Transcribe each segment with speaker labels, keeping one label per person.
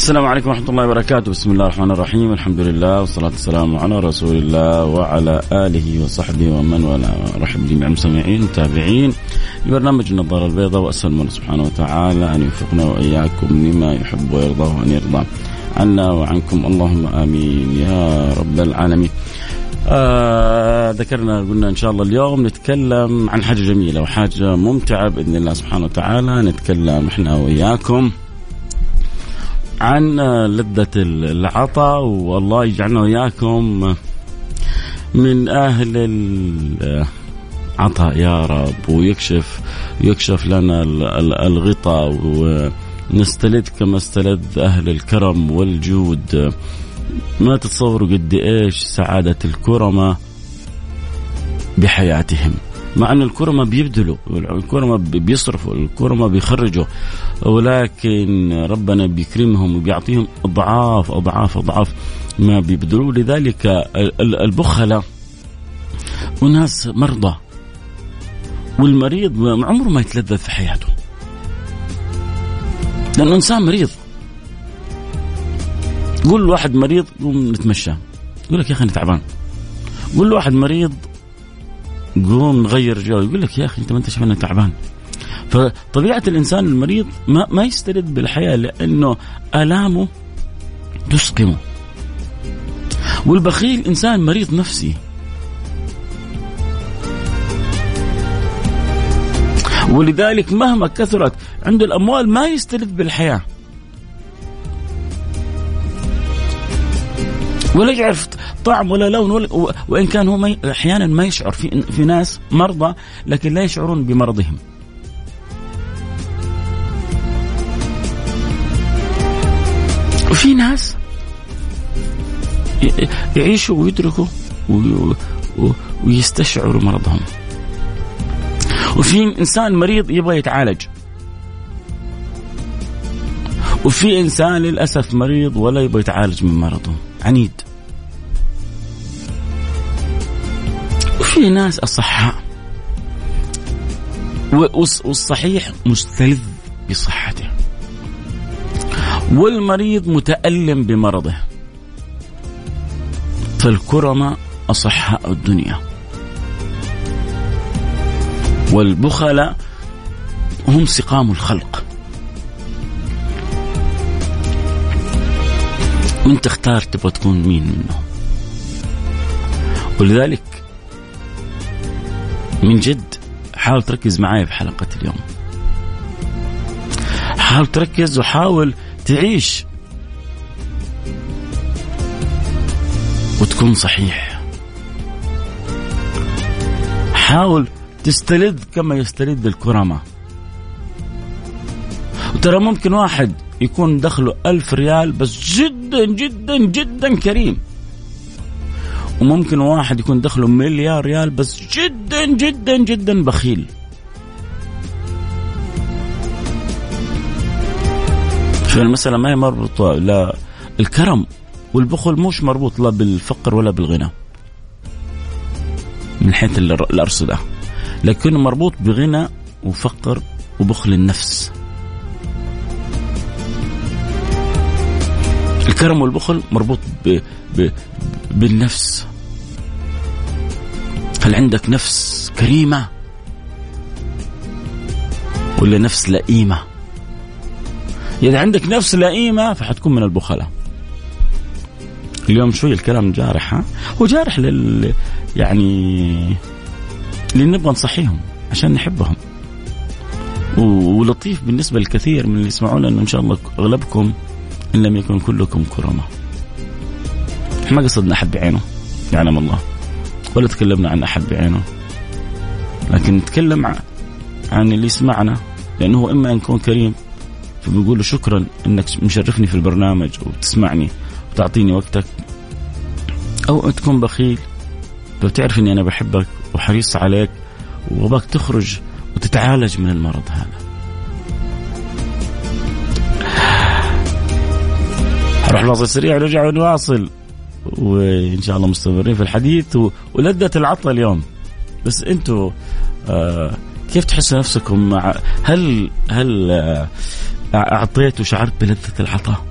Speaker 1: السلام عليكم ورحمة الله وبركاته. بسم الله الرحمن الرحيم. الحمد لله والصلاة والسلام على رسول الله وعلى آله وصحبه ومن والاه. رحب جميع المستمعين المتابعين لبرنامج النظارة البيضاء وأسأل الله سبحانه وتعالى أن يوفقنا وإياكم لما يحب ويرضى وأن يرضى عنا وعنكم. اللهم آمين. يا رب العالمين. آه ذكرنا قلنا إن شاء الله اليوم نتكلم عن حاجة جميلة وحاجة ممتعة بإذن الله سبحانه وتعالى. نتكلم إحنا وإياكم عن لذة العطاء والله يجعلنا وياكم من أهل العطاء يا رب ويكشف يكشف لنا الغطاء ونستلذ كما استلذ أهل الكرم والجود. ما تتصوروا قد إيش سعادة الكرمة بحياتهم. مع أن الكرمة بيبذلوا الكرمة بيصرفوا الكرمة بيخرجوا. ولكن ربنا بيكرمهم وبيعطيهم أضعاف أضعاف أضعاف ما بيبذلوا. لذلك البخلة وناس مرضى. والمريض عمره ما يتلذذ في حياته. لأنه إنسان مريض. قول لواحد مريض قوم نتمشى. يقول لك يا أخي أنا تعبان. قول لواحد مريض قوم نغير جو يقول لك يا أخي أنت ما أنت شايف إنك تعبان. فطبيعة الإنسان المريض ما ما يسترد بالحياة لأنه آلامه تسقمه. والبخيل إنسان مريض نفسي. ولذلك مهما كثرت عنده الأموال ما يستلذ بالحياة. ولا يعرف طعم ولا لون ولا وإن كان هو أحيانا ما يشعر في في ناس مرضى لكن لا يشعرون بمرضهم. وفي ناس يعيشوا ويدركوا ويستشعروا مرضهم. وفي إنسان مريض يبغى يتعالج. وفي إنسان للأسف مريض ولا يبغى يتعالج من مرضه عنيد. وفي ناس أصحاء. والصحيح مستلذ بصحته. والمريض متألم بمرضه. فالكرماء أصحاء الدنيا. والبخلاء هم سقام الخلق. وانت اختار تبغى تكون مين منهم ولذلك من جد حاول تركز معي في حلقة اليوم. حاول تركز وحاول تعيش وتكون صحيح. حاول تستلذ كما يستلذ الكرماء. وترى ممكن واحد يكون دخله ألف ريال بس جدا جدا جدا كريم. وممكن واحد يكون دخله مليار ريال بس جدا جدا جدا بخيل. فالمسألة ما هي مربوطة لا الكرم والبخل مش مربوط لا بالفقر ولا بالغنى. من حيث الأرصدة. لكنه مربوط بغنى وفقر وبخل النفس. الكرم والبخل مربوط ب... ب... بالنفس. هل عندك نفس كريمة ولا نفس لئيمة؟ إذا عندك نفس لئيمة فحتكون من البخلاء. اليوم شوي الكلام جارح ها؟ هو جارح لل يعني اللي نبغى نصحيهم عشان نحبهم. ولطيف بالنسبة للكثير من اللي يسمعونا أنه إن شاء الله أغلبكم إن لم يكن كلكم كرماء. ما قصدنا أحد بعينه يعلم الله. ولا تكلمنا عن أحد بعينه. لكن نتكلم عن اللي يسمعنا لأنه هو إما أن يكون كريم فبنقول له شكرا أنك مشرفني في البرنامج وتسمعني وتعطيني وقتك. أو تكون بخيل لو تعرف أني أنا بحبك وحريص عليك وأبغاك تخرج وتتعالج من المرض هذا. نروح فاصل سريع ونرجع ونواصل. وإن شاء الله مستمرين في الحديث. و... ولذة العطاء اليوم. بس أنتم آه كيف تحسوا نفسكم؟ مع هل هل آه اعطيت وشعرت بلذة العطاء؟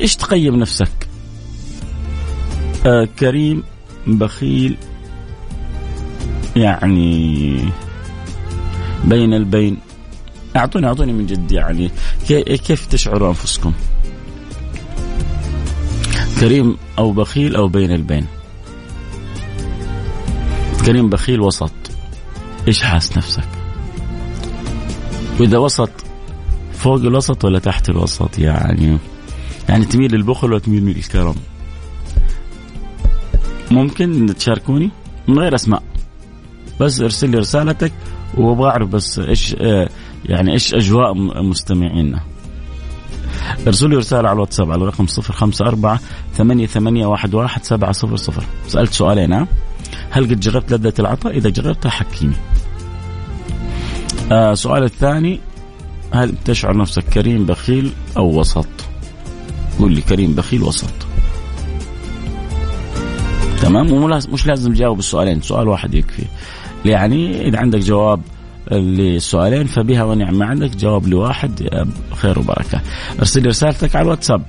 Speaker 1: إيش تقيم نفسك؟ آه كريم بخيل يعني بين البين. اعطوني اعطوني من جد يعني. كيف تشعروا أنفسكم؟ كريم أو بخيل أو بين البين؟ كريم بخيل وسط. إيش حاس نفسك؟ وإذا وسط فوق الوسط ولا تحت الوسط يعني؟ يعني تميل للبخل ولا تميل للكرم؟ ممكن تشاركوني؟ من غير أسماء. بس ارسل لي رسالتك وابغى أعرف بس إيش آه، يعني إيش أجواء مستمعينا؟ ارسلوا لي رسالة على الواتساب على رقم صفر خمسة أربعة ثمانية ثمانية واحد واحد سبعة صفر صفر. سألت سؤالين ها؟ هل قد جربت لذة العطاء؟ إذا جربتها حكيني. آه السؤال الثاني هل تشعر نفسك كريم بخيل أو وسط؟ قول لي كريم بخيل وسط. تمام؟ ومش لازم تجاوب السؤالين سؤال واحد يكفي. يعني إذا عندك جواب للسؤالين فبها ونعم عندك جواب لواحد خير وبركة. ارسل رسالتك على الواتساب.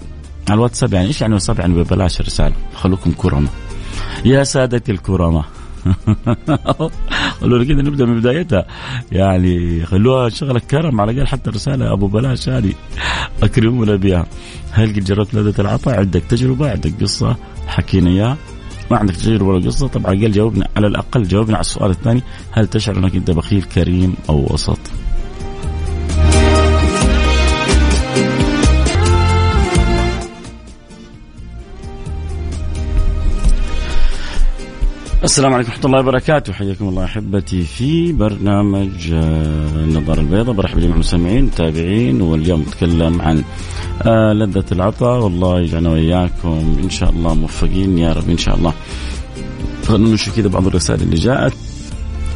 Speaker 1: على الواتساب يعني إيش يعني واتساب؟ يعني ببلاش الرسالة خلوكم كرمة يا سادتي الكرمة قالوا كذا نبدأ من بدايتها. يعني خلوها شغلة كرم على الأقل حتى الرسالة. أبو بلاش هذه أكرمونا بها هل قد جربت لذة العطاء؟ عندك تجربة؟ عندك قصة؟ حكينا إياها. ما عندك تجربه ولا قصة طبعا الاقل جاوبنا على الأقل جاوبنا على السؤال الثاني هل تشعر أنك أنت بخيل كريم أو وسط؟ السلام عليكم ورحمة الله وبركاته. حياكم الله أحبتي في برنامج آه، النظارة البيضاء. برحب جميع المستمعين المتابعين واليوم نتكلم عن آه، لذة العطاء. والله يجعلنا وإياكم إن شاء الله موفقين. يا رب إن شاء الله. خلونا نشوف كذا بعض الرسائل اللي جاءت.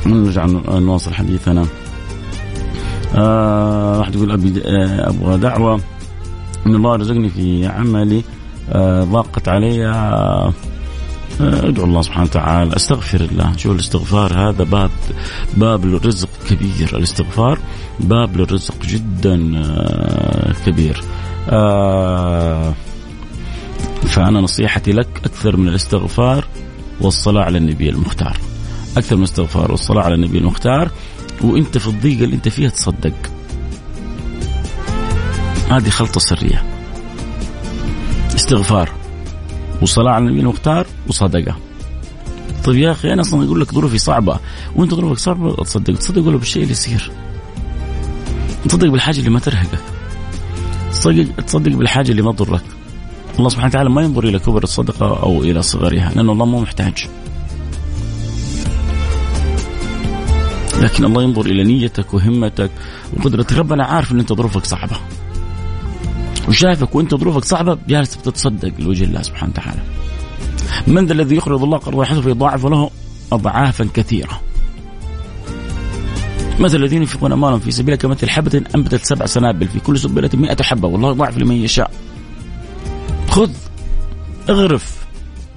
Speaker 1: ونرجع نواصل حديثنا. آه واحد يقول أبي آه أبغى دعوة. إن الله رزقني في عملي آه ضاقت علي آه أدعو الله سبحانه وتعالى. أستغفر الله. شوف الاستغفار هذا؟ باب باب للرزق كبير. الاستغفار باب للرزق جدا آه، كبير. آه، فأنا نصيحتي لك أكثر من الاستغفار والصلاة على النبي المختار. أكثر من الاستغفار والصلاة على النبي المختار وإنت في الضيقة اللي إنت فيها تصدق. هذه خلطة سرية. استغفار. وصلاة على النبي المختار وصدقة. طيب يا أخي أنا أصلا أقول لك ظروفي صعبة وأنت ظروفك صعبة تصدق تصدق ولا بالشيء اللي يصير؟ تصدق بالحاجة اللي ما ترهقك تصدق تصدق بالحاجة اللي ما تضرك. الله سبحانه وتعالى ما ينظر إلى كبر الصدقة أو إلى صغرها لأن الله مو محتاج. لكن الله ينظر إلى نيتك وهمتك وقدرتك. ربنا عارف أن أنت ظروفك صعبة. وشايفك وانت ظروفك صعبة جالس بتتصدق لوجه الله سبحانه وتعالى. من ذا الذي يقرض الله قرضا حسنا فيضاعف له اضعافا كثيرة. مثل الذين ينفقون أموالهم في سبيل كمثل حبة أنبتت سبع سنابل في كل سنبلة 100 حبة والله يضاعف لمن يشاء. خذ اغرف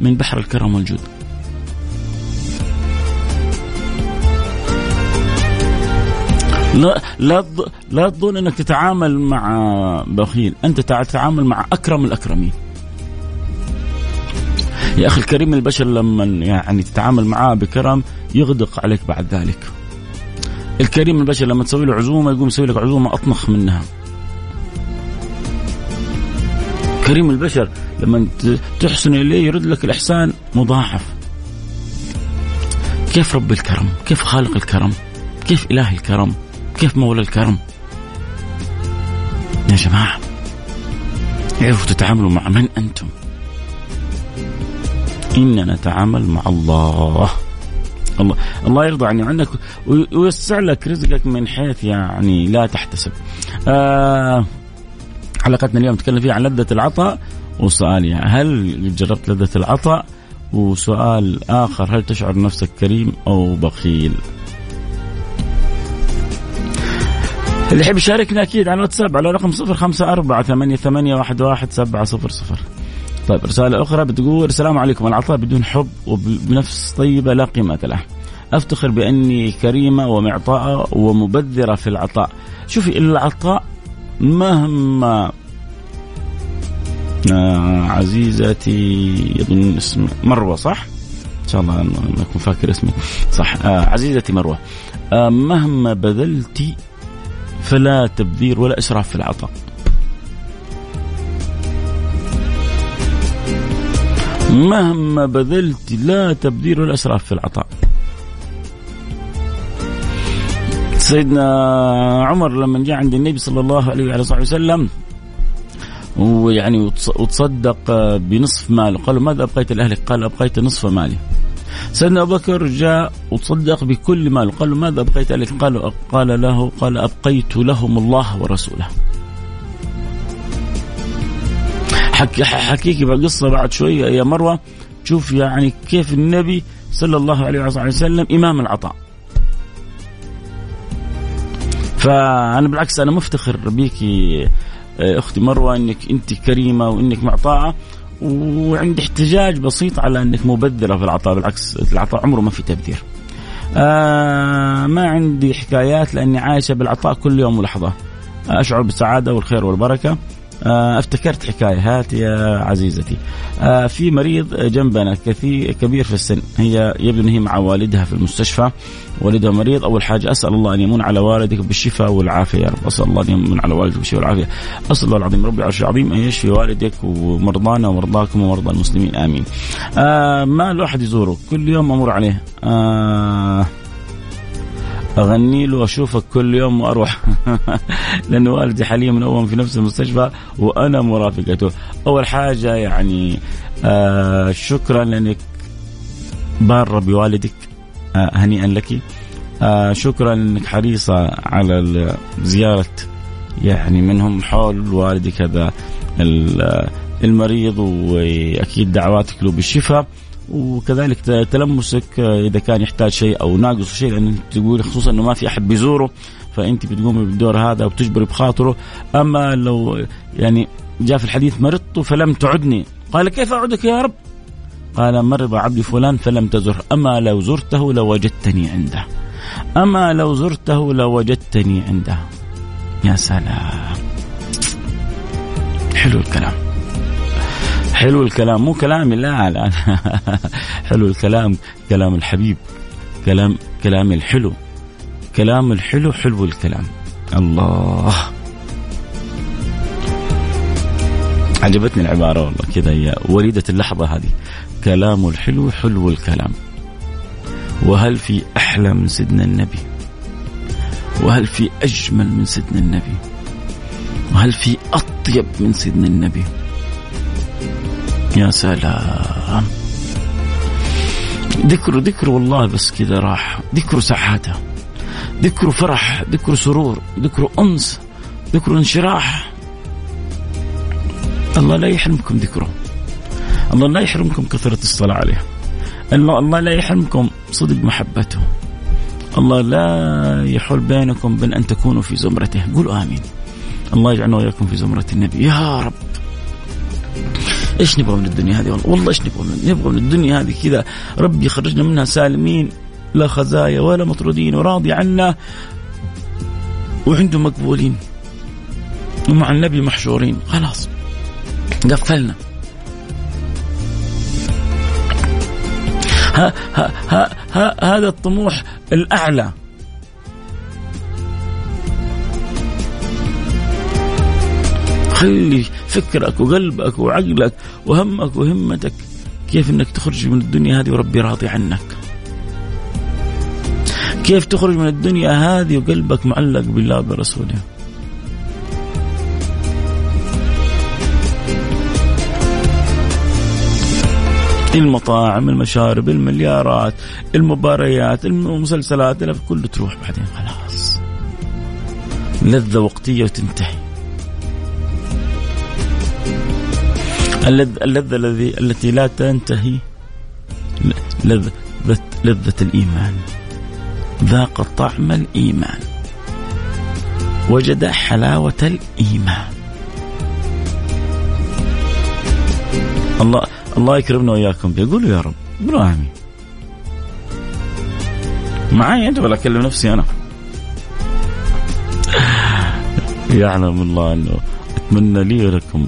Speaker 1: من بحر الكرم والجود. لا لا لا تظن انك تتعامل مع بخيل، انت تتعامل مع اكرم الاكرمين. يا أخي الكريم البشر لما يعني تتعامل معاه بكرم يغدق عليك بعد ذلك. الكريم البشر لما تسوي له عزومة يقوم يسوي لك عزومة أطنخ منها. كريم البشر لما تحسن إليه يرد لك الإحسان مضاعف. كيف رب الكرم؟ كيف خالق الكرم؟ كيف إله الكرم؟ كيف مولى الكرم؟ يا جماعة اعرفوا تتعاملوا مع من أنتم؟ إننا نتعامل مع الله. الله الله يرضى عني عنك ويوسع لك رزقك من حيث يعني لا تحتسب. آه حلقتنا اليوم نتكلم فيها عن لذة العطاء وسؤال يعني هل جربت لذة العطاء؟ وسؤال آخر هل تشعر نفسك كريم أو بخيل؟ اللي يحب يشاركنا أكيد على الواتساب على رقم صفر خمسة أربعة ثمانية, ثمانية واحد, واحد سبعة صفر صفر. طيب رسالة أخرى بتقول السلام عليكم. العطاء بدون حب وبنفس طيبة لا قيمة له. أفتخر بأني كريمة ومعطاءة ومبذرة في العطاء. شوفي العطاء مهما آه عزيزتي يظن اسم مروة صح؟ إن شاء الله اكون فاكر اسمي صح آه عزيزتي مروة. آه مهما بذلت فلا تبذير ولا إسراف في العطاء. مهما بذلت لا تبذير ولا إسراف في العطاء. سيدنا عمر لما جاء عند النبي صلى الله عليه وعلى صحبه وسلم ويعني وتصدق بنصف ماله قالوا ماذا أبقيت لأهلك؟ قال أبقيت نصف مالي. سيدنا أبو بكر جاء وتصدق بكل ماله. قالوا ماذا أبقيت لك قالوا قال له قال أبقيت لهم الله ورسوله. حكي حكيك بقصة بعد شوية يا مروة. شوف يعني كيف النبي صلى الله عليه وسلم إمام العطاء. فأنا بالعكس أنا مفتخر بيكي آه، أختي مروة إنك أنت كريمة وإنك وعندي احتجاج بسيط على إنك مبذره في العطاء بالعكس العطاء عمره ما في تبذير. آه ما عندي حكايات لأني عايشة بالعطاء كل يوم ولحظة. أشعر بالسعادة والخير والبركة افتكرت حكاية. هات يا عزيزتي. آه، في مريض جنبنا كثير كبير في السن. هي يبدو ان هي مع والدها في المستشفى. والدها مريض. أول حاجة أسأل الله أن يمن على والدك بالشفاء والعافية يا رب. أسأل الله أن يمن على والدك بالشفاء والعافية. أسأل الله العظيم ربي العرش العظيم أن يشفي والدك ومرضانا ومرضاكم ومرضى المسلمين. آمين. آه ما الواحد يزوره؟ كل يوم أمر عليه. آه أغني له وأشوفك كل يوم وأروح. لأنه والدي حاليا منوم في نفس المستشفى وأنا مرافقته. أول حاجة يعني آه شكرا لأنك بارة بوالدك آه هنيئا لك. آه شكرا انك حريصة على زيارة يعني منهم حول والدك هذا المريض وأكيد دعواتك له بالشفاء. وكذلك تلمسك إذا كان يحتاج شيء أو ناقص شيء لأن تقول خصوصا إنه ما في أحد بيزوره فأنت بتقومي بالدور هذا وبتجبري بخاطره. أما لو يعني جاء في الحديث مرضت فلم تعدني. قال كيف أعدك يا رب؟ قال مرض عبد فلان فلم تزر. أما لو زرته لوجدتني عنده. أما لو زرته لوجدتني عنده. يا سلام. حلو الكلام. حلو الكلام مو كلامي لا حلو الكلام كلام الحبيب كلام كلام الحلو كلام الحلو حلو الكلام. الله. عجبتني العبارة والله كذا هي وليدة اللحظة هذه. كلام الحلو حلو الكلام. وهل في أحلى من سيدنا النبي؟ وهل في أجمل من سيدنا النبي؟ وهل في أطيب من سيدنا النبي؟ يا سلام. ذكره ذكره والله بس كذا راح. ذكره سعادة. ذكره فرح. ذكره سرور. ذكره أنس. ذكره انشراح. الله لا يحرمكم ذكره. الله لا يحرمكم كثرة الصلاة عليه. الله لا يحرمكم صدق محبته. الله لا يحول بينكم بين أن تكونوا في زمرته. قولوا آمين. الله يجعلنا وإياكم في زمرة النبي. يا رب. إيش نبغى من الدنيا هذه؟ والله والله إيش نبغى من نبغى من الدنيا هذه كذا. ربي يخرجنا منها سالمين لا خزايا ولا مطرودين وراضي عنا. وعنده مقبولين. ومع النبي محشورين. خلاص. قفلنا. ها ها ها ها هذا الطموح الأعلى. خلي فكرك وقلبك وعقلك وهمك وهمتك كيف إنك تخرج من الدنيا هذه وربي راضي عنك. كيف تخرج من الدنيا هذه وقلبك معلق بالله وبرسوله المطاعم المشارب المليارات المباريات المسلسلات كله تروح بعدين خلاص. لذة وقتية وتنتهي. اللذة الذي التي لا تنتهي لذة لذة الإيمان. ذاق طعم الإيمان. وجد حلاوة الإيمان. الله الله يكرمنا وإياكم. يقولوا يا رب قولوا آمين. معي أنت ولا أكلم نفسي أنا؟ يعلم الله أنه أتمنى لي ولكم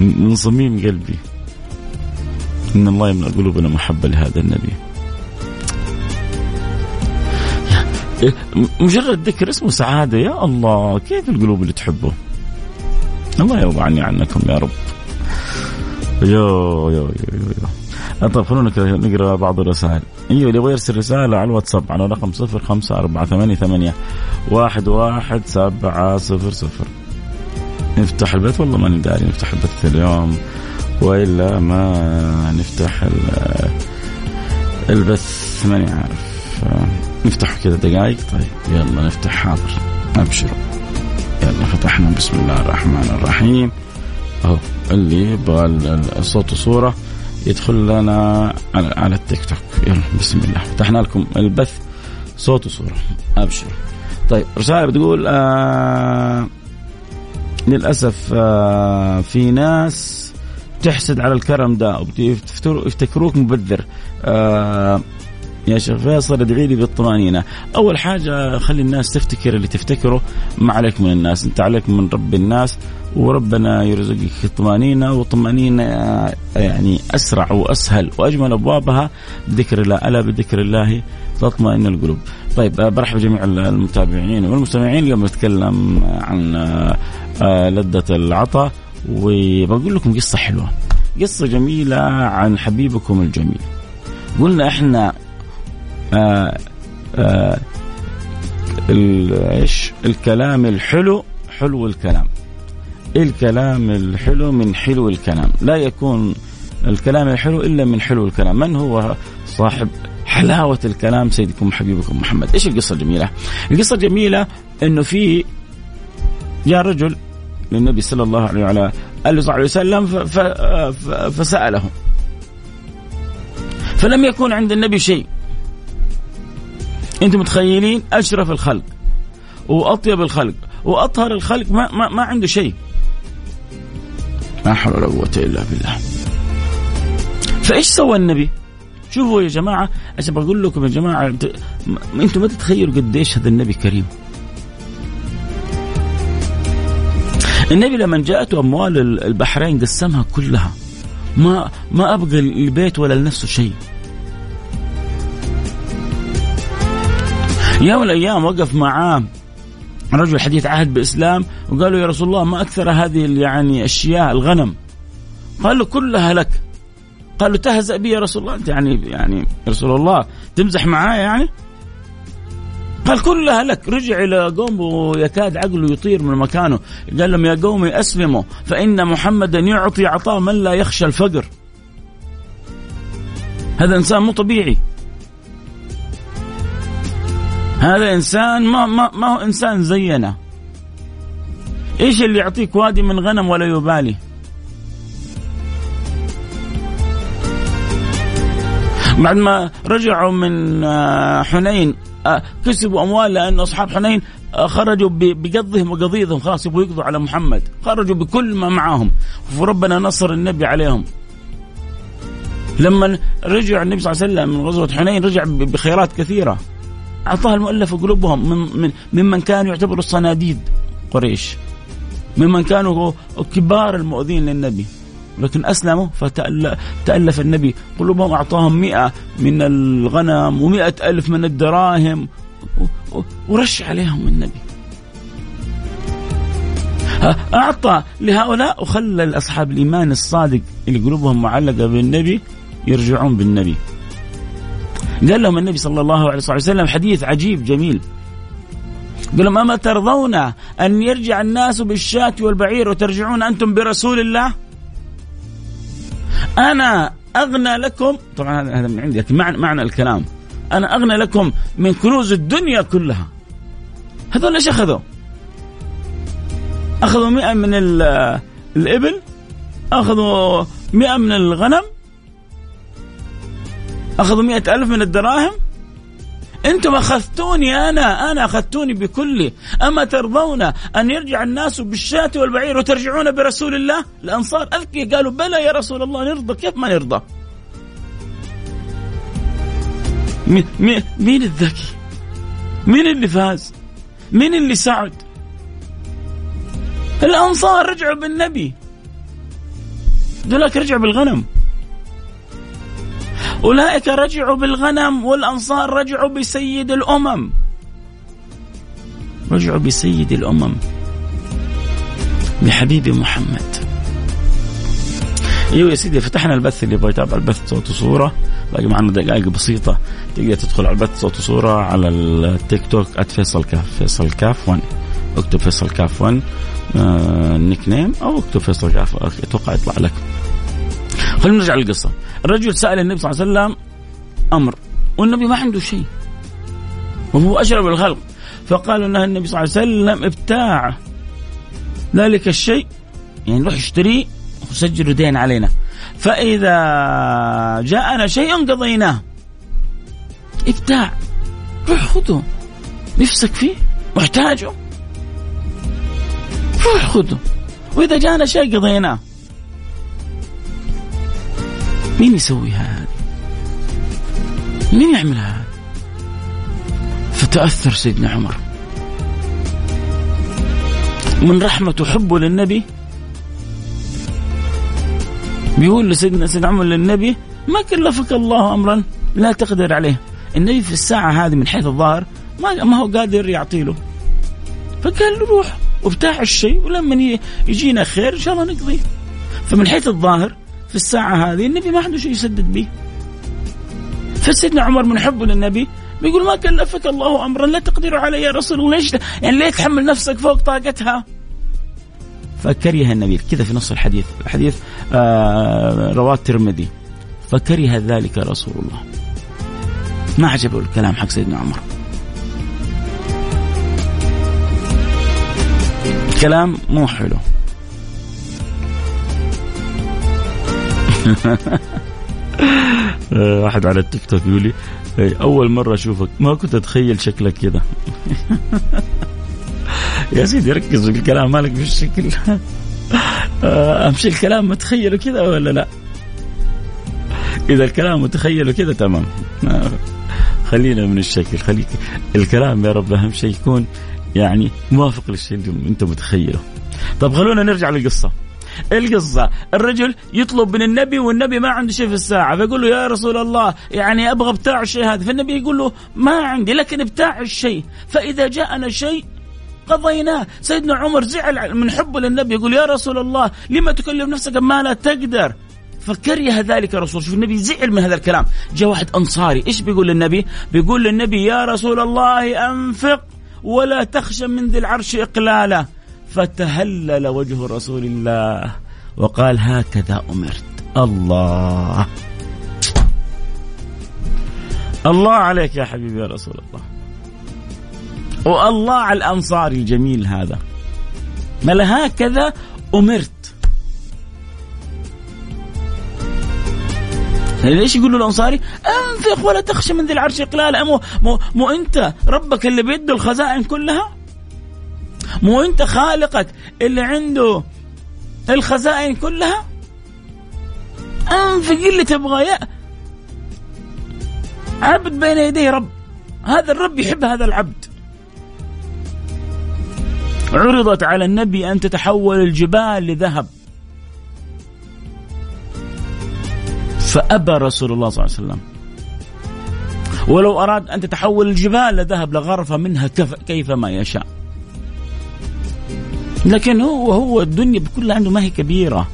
Speaker 1: من صميم قلبي إن الله يملأ قلوبنا محبة لهذا النبي. مجرد ذكر اسمه سعادة يا الله كيف القلوب اللي تحبه؟ الله يرضى عني عنكم يا رب. يو يو يو, يو. طيب خلونا نقرأ بعض الرسائل. إيوه اللي يبغى يرسل رسالة على الواتساب على رقم صفر خمسة أربعة ثمانية ثمانية واحد واحد سبعة صفر صفر. نفتح البث؟ والله ماني داري نفتح البث اليوم وإلا ما نفتح البث ماني عارف. نفتح كذا دقائق طيب يلا نفتح حاضر. ابشروا يلا فتحنا. بسم الله الرحمن الرحيم. أهو اللي يبغى الصوت وصوره يدخل لنا على, على التيك توك. يلا بسم الله. فتحنا لكم البث صوت وصورة. أبشر. طيب رسالة بتقول آه للأسف آه في ناس تحسد على الكرم ده ويفتكروك مبذر آه يا شيخ فيصل ادعي لي بالطمأنينة، أول حاجة خلي الناس تفتكر اللي تفتكره ما عليك من الناس، أنت عليك من رب الناس وربنا يرزقك الطمأنينة والطمأنينة يعني أسرع وأسهل وأجمل أبوابها بذكر الله، ألا بذكر الله تطمئن القلوب. طيب برحب جميع المتابعين والمستمعين. اليوم نتكلم عن آه، لذة العطاء وبقول لكم قصة حلوة. قصة جميلة عن حبيبكم الجميل. قلنا إحنا آه آه إيش؟ الكلام الحلو حلو الكلام. الكلام الحلو من حلو الكلام. لا يكون الكلام الحلو إلا من حلو الكلام. من هو؟ صاحب حلاوة الكلام سيدكم حبيبكم محمد. إيش القصة الجميلة؟ القصة الجميلة إنه في جاء رجل للنبي صلى الله عليه وعلى آله وصحبه وسلم فسأله. فلم يكن عند النبي شيء. أنتم متخيلين؟ أشرف الخلق وأطيب الخلق وأطهر الخلق ما ما, ما عنده شيء. لا حول ولا قوة إلا بالله. فإيش سوى النبي؟ شوفوا يا جماعة عشان بقول لكم يا جماعة أنتم ما تتخيلوا قديش هذا النبي كريم. النبي لما جاءته أموال البحرين قسمها كلها ما ما أبقى لبيت ولا لنفسه شيء. يوم من الأيام وقف معاه رجل حديث عهد بالاسلام وقال له يا رسول الله ما أكثر هذه يعني أشياء الغنم قال له كلها لك قال له تهزأ بي يا رسول الله. أنت يعني يعني رسول الله تمزح معايا يعني؟ قال كلها لك. رجع إلى قومه يكاد عقله يطير من مكانه. قال لهم يا قومي أسلموا فإن محمدا يعطي عطاء من لا يخشى الفقر. هذا إنسان مو طبيعي. هذا إنسان ما ما, ما هو إنسان زينا. إيش اللي يعطيك وادي من غنم ولا يبالي؟ بعد ما رجعوا من آه، حنين آه، كسبوا أموال لأن أصحاب حنين آه، خرجوا بقضهم وقضيضهم. خلاص يبغوا يقضوا على محمد. خرجوا بكل ما معاهم. وربنا نصر النبي عليهم. لما رجع النبي صلى الله عليه وسلم من غزوة حنين رجع بخيرات كثيرة. أعطاها المؤلف قلوبهم من من ممن كانوا يعتبروا الصناديد قريش. ممن كانوا كبار المؤذين للنبي. لكن أسلموا فتألف النبي. قلوبهم أعطاهم مئة من الغنم ومئة ألف من الدراهم. ورش عليهم النبي. أعطى لهؤلاء. وخلى أصحاب الإيمان الصادق اللي قلوبهم معلقة بالنبي يرجعون بالنبي. قال لهم النبي صلى الله عليه وسلم حديث عجيب جميل. قال لهم أما ترضون أن يرجع الناس بالشاة والبعير وترجعون أنتم برسول الله؟ أنا أغنى لكم طبعا هذا من عندي لكن معنى, معنى الكلام. أنا أغنى لكم من كنوز الدنيا كلها. هذول إيش أخذوا؟ أخذوا مئة من الإبل أخذوا مئة من الغنم أخذوا مئة ألف من الدراهم أنتم أخذتوني أنا أنا أخذتوني بكلي أما ترضون أن يرجع الناس بالشاة والبعير وترجعون برسول الله؟ الأنصار أذكي قالوا بلى يا رسول الله نرضى. كيف ما نرضى؟ مين, مين الذكي؟ مين اللي فاز؟ مين اللي سعد؟ الأنصار رجعوا بالنبي. ذولاك رجعوا بالغنم. أولئك رجعوا بالغنم والأنصار رجعوا بسيد الأمم. رجعوا بسيد الأمم. بحبيبي محمد. أيوه يا سيدي فتحنا البث اللي يبغى يتابع البث صوت وصورة. باقي معنا دقائق بسيطة. تقدر تدخل على البث صوت وصورة على التيك توك @فيصل كاف فيصل كاف 1 اكتب فيصل كاف 1 آه nickname أو اكتب فيصل كاف أتوقع يطلع لك. خلينا نرجع للقصة. الرجل سأل النبي صلى الله عليه وسلم أمر والنبي ما عنده شيء وهو أشرف الخلق فقال انها النبي صلى الله عليه وسلم ابتاع. ذلك الشيء يعني روح اشتريه وسجلوا دين علينا. فإذا جاءنا شيء قضيناه. ابتاع. روح خذه نفسك فيه. محتاجه روح خذه وإذا جاءنا شيء قضيناه. مين يسوي هذا مين يعمل هذا فتأثر سيدنا عمر. من رحمة وحبه للنبي بيقول لسيدنا سيدنا عمر للنبي ما كلفك الله امرا لا تقدر عليه. النبي في الساعة هذه من حيث الظاهر ما ما هو قادر يعطي له. فقال له روح وابتاع الشيء ولما يجينا خير إن شاء الله نقضيه. فمن حيث الظاهر في الساعة هذه النبي ما عنده شيء يسدد به. فسيدنا عمر من حبه للنبي بيقول ما كلفك الله أمرا لا تقدر عليه يا رسول الله. ليش يعني ليه تحمل نفسك فوق طاقتها؟ فكره النبي كذا في نص الحديث الحديث آه رواه الترمذي. فكره ذلك رسول الله. ما عجبه الكلام حق سيدنا عمر. كلام مو حلو. واحد على التيك توك يقول لي أول مرة أشوفك ما كنت أتخيل شكلك كذا يا سيدي ركز في الكلام مالك في الشكل أمشي الكلام متخيله كذا ولا لا؟ إذا الكلام متخيله كذا تمام خلينا من الشكل خليك الكلام يا رب أهم شيء يكون يعني موافق للشيء اللي أنت متخيله. طب خلونا نرجع للقصة. القصة. الرجل يطلب من النبي والنبي ما عنده شيء في الساعة فيقول له يا رسول الله يعني أبغى بتاع الشيء هذا. فالنبي يقول له ما عندي لكن بتاع الشيء. فإذا جاءنا شيء قضيناه. سيدنا عمر زعل من حبه للنبي يقول يا رسول الله لما تكلم نفسك ما لا تقدر؟ فكره ذلك الرسول شوف النبي زعل من هذا الكلام. جاء واحد أنصاري. إيش بيقول للنبي؟ بيقول للنبي يا رسول الله أنفق ولا تخشى من ذي العرش إقلالا. فتهلل وجه رسول الله وقال هكذا أمرت. الله. الله عليك يا حبيبي يا رسول الله. والله على الأنصاري الجميل هذا. ما هكذا أمرت. ليش يقول له الأنصاري؟ أنفق ولا تخشى من ذي العرش اقلال مو, مو, مو أنت ربك اللي بيده الخزائن كلها؟ مو انت خالقك اللي عنده الخزائن كلها؟ انفق اللي تبغاه عبد بين يديه رب. هذا الرب يحب هذا العبد. عرضت على النبي أن تتحول الجبال لذهب. فأبى رسول الله صلى الله عليه وسلم. ولو أراد أن تتحول الجبال لذهب لغرف منها كيف ما يشاء. لكن هو هو الدنيا بكل عنده ما هي كبيرة.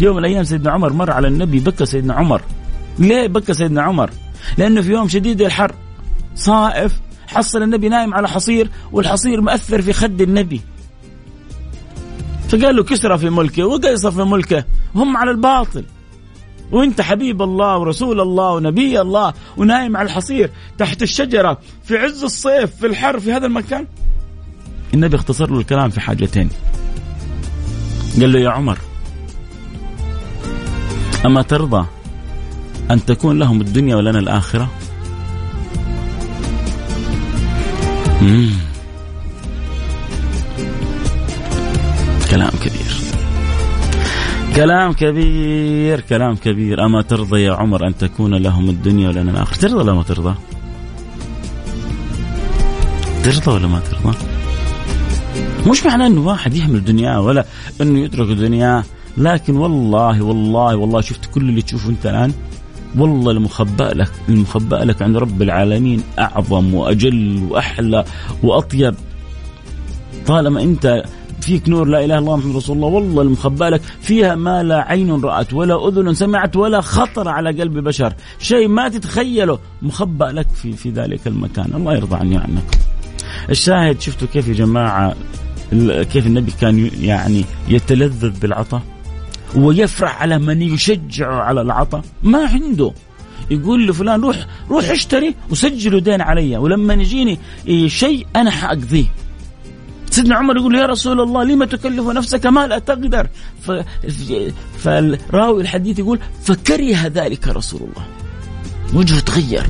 Speaker 1: يوم من الأيام سيدنا عمر مر على النبي بكى سيدنا عمر. ليه بكى سيدنا عمر؟ لأنه في يوم شديد الحر. صائف حصل النبي نايم على حصير والحصير مأثر في خد النبي. فقال له كسرى في ملكه وقيصر في ملكه. هم على الباطل. وانت حبيب الله ورسول الله ونبي الله ونايم على الحصير تحت الشجرة في عز الصيف في الحر في هذا المكان؟ النبي اختصر له الكلام في حاجتين. قال له يا عمر أما ترضى أن تكون لهم الدنيا ولنا الآخرة؟ مم. كلام كبير. كلام كبير كلام كبير. أما ترضى يا عمر أن تكون لهم الدنيا ولنا الآخر ترضى ولا ما ترضى؟ ترضى ولا ما ترضى؟ مش معناه أنه واحد يحمل دنياه ولا أنه يترك دنياه لكن والله والله والله شفت كل اللي تشوفه أنت الآن. والله المخبأ لك المخبأ لك عند رب العالمين أعظم وأجل وأحلى وأطيب. طالما أنت فيك نور لا إله إلا الله محمد رسول الله والله المخبأ لك فيها ما لا عين رأت ولا أذن سمعت ولا خطر على قلب بشر شيء ما تتخيله. مخبأ لك في في ذلك المكان. الله يرضى عني عنك الشاهد شفتوا كيف يا جماعة كيف النبي كان يعني يتلذذ بالعطاء ويفرح على من يشجعه على العطاء؟ ما عنده. يقول لفلان روح روح اشتري وسجلوا دين علي ولما يجيني شيء أنا حأقضيه. سيدنا عمر يقول يا رسول الله لما تكلف نفسك ما لا تقدر؟ فالراوي الحديث يقول فكره ذلك رسول الله. وجهه تغير.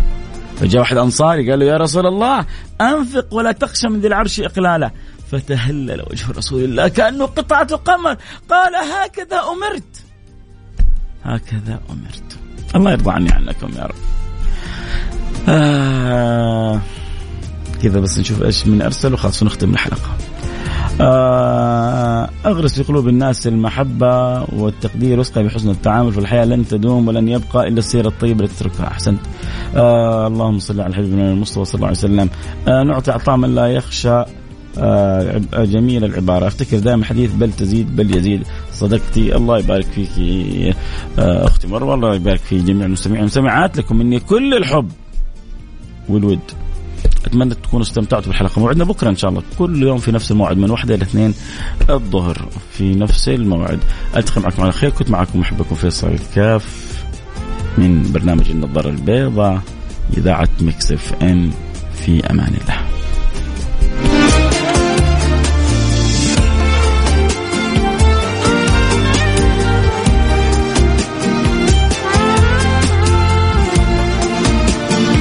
Speaker 1: فجاء واحد أنصاري قال له يا رسول الله أنفق ولا تخشى من ذي العرش اقلاله فتهلل وجه رسول الله كأنه قطعة قمر قال هكذا أمرت. هكذا أمرت. الله يرضى عني عنكم يا رب. آه كذا بس نشوف إيش من أرسل وخلاص نختم الحلقة. آه، أغرس في قلوب الناس المحبة والتقدير واسقى بحسن التعامل في الحياة. لن تدوم ولن يبقى إلا السيرة الطيبة التي تتركها. أحسنت. آه اللهم صل على حبيبنا المصطفى صلى الله عليه وسلم. آه نعطي عطاء من لا يخشى. جميل العبارة. أفتكر دائما حديث بل تزيد بل يزيد. صدقتي الله يبارك فيك آه أختي مروة الله يبارك في جميع المستمعين. والمستمعات لكم مني كل الحب والود. أتمنى تكونوا استمتعتوا بالحلقة. موعدنا بكرة إن شاء الله. كل يوم في نفس الموعد من واحدة إلى اثنين الظهر في نفس الموعد. ألتقي معكم على خير. كنت معكم محبكم فيصل الكاف من برنامج النظارة البيضاء إذاعة مكس إف إم. في أمان الله.